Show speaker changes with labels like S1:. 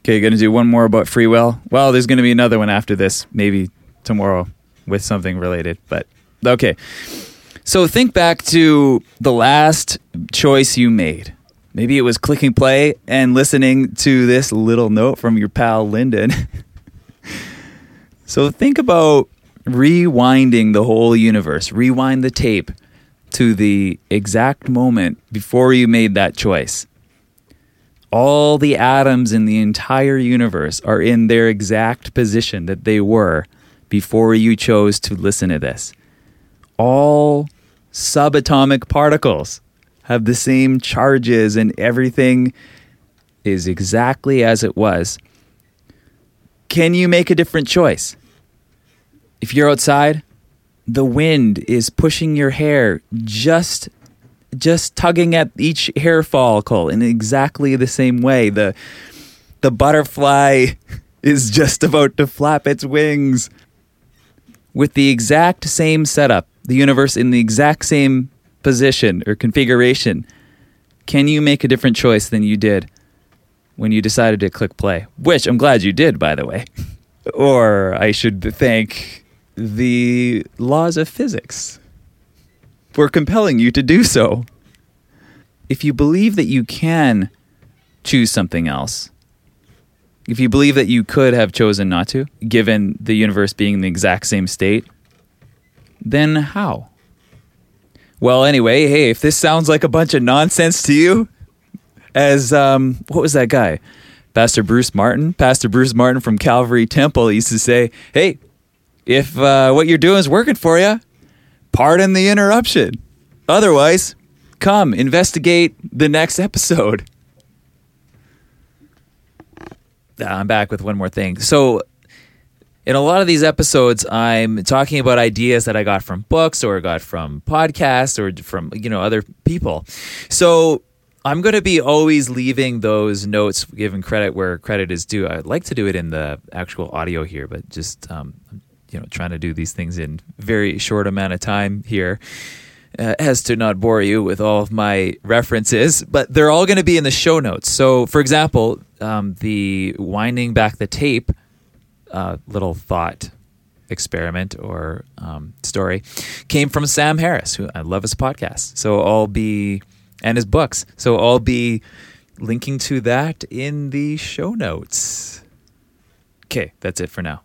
S1: Okay, gonna do one more about free will. Well, there's gonna be another one after this, maybe tomorrow with something related. But okay. So think back to the last choice you made. Maybe it was clicking play and listening to this little note from your pal Lyndon. so think about rewinding the whole universe, rewind the tape to the exact moment before you made that choice. All the atoms in the entire universe are in their exact position that they were before you chose to listen to this. All subatomic particles have the same charges and everything is exactly as it was. Can you make a different choice? If you're outside, the wind is pushing your hair just just tugging at each hair follicle in exactly the same way. The the butterfly is just about to flap its wings with the exact same setup, the universe in the exact same position or configuration, can you make a different choice than you did when you decided to click play? Which I'm glad you did, by the way. or I should thank the laws of physics for compelling you to do so. If you believe that you can choose something else, if you believe that you could have chosen not to, given the universe being in the exact same state, then how? Well, anyway, hey, if this sounds like a bunch of nonsense to you, as um, what was that guy? Pastor Bruce Martin, Pastor Bruce Martin from Calvary Temple used to say, "Hey, if uh, what you're doing is working for you, pardon the interruption. Otherwise, come investigate the next episode." I'm back with one more thing. So in a lot of these episodes, I'm talking about ideas that I got from books or got from podcasts or from you know other people. So I'm going to be always leaving those notes, giving credit where credit is due. I'd like to do it in the actual audio here, but just um, you know trying to do these things in very short amount of time here. Uh, as to not bore you with all of my references, but they're all going to be in the show notes. So, for example, um, the winding back the tape uh, little thought experiment or um, story came from Sam Harris, who I love his podcast. So I'll be, and his books. So I'll be linking to that in the show notes. Okay, that's it for now.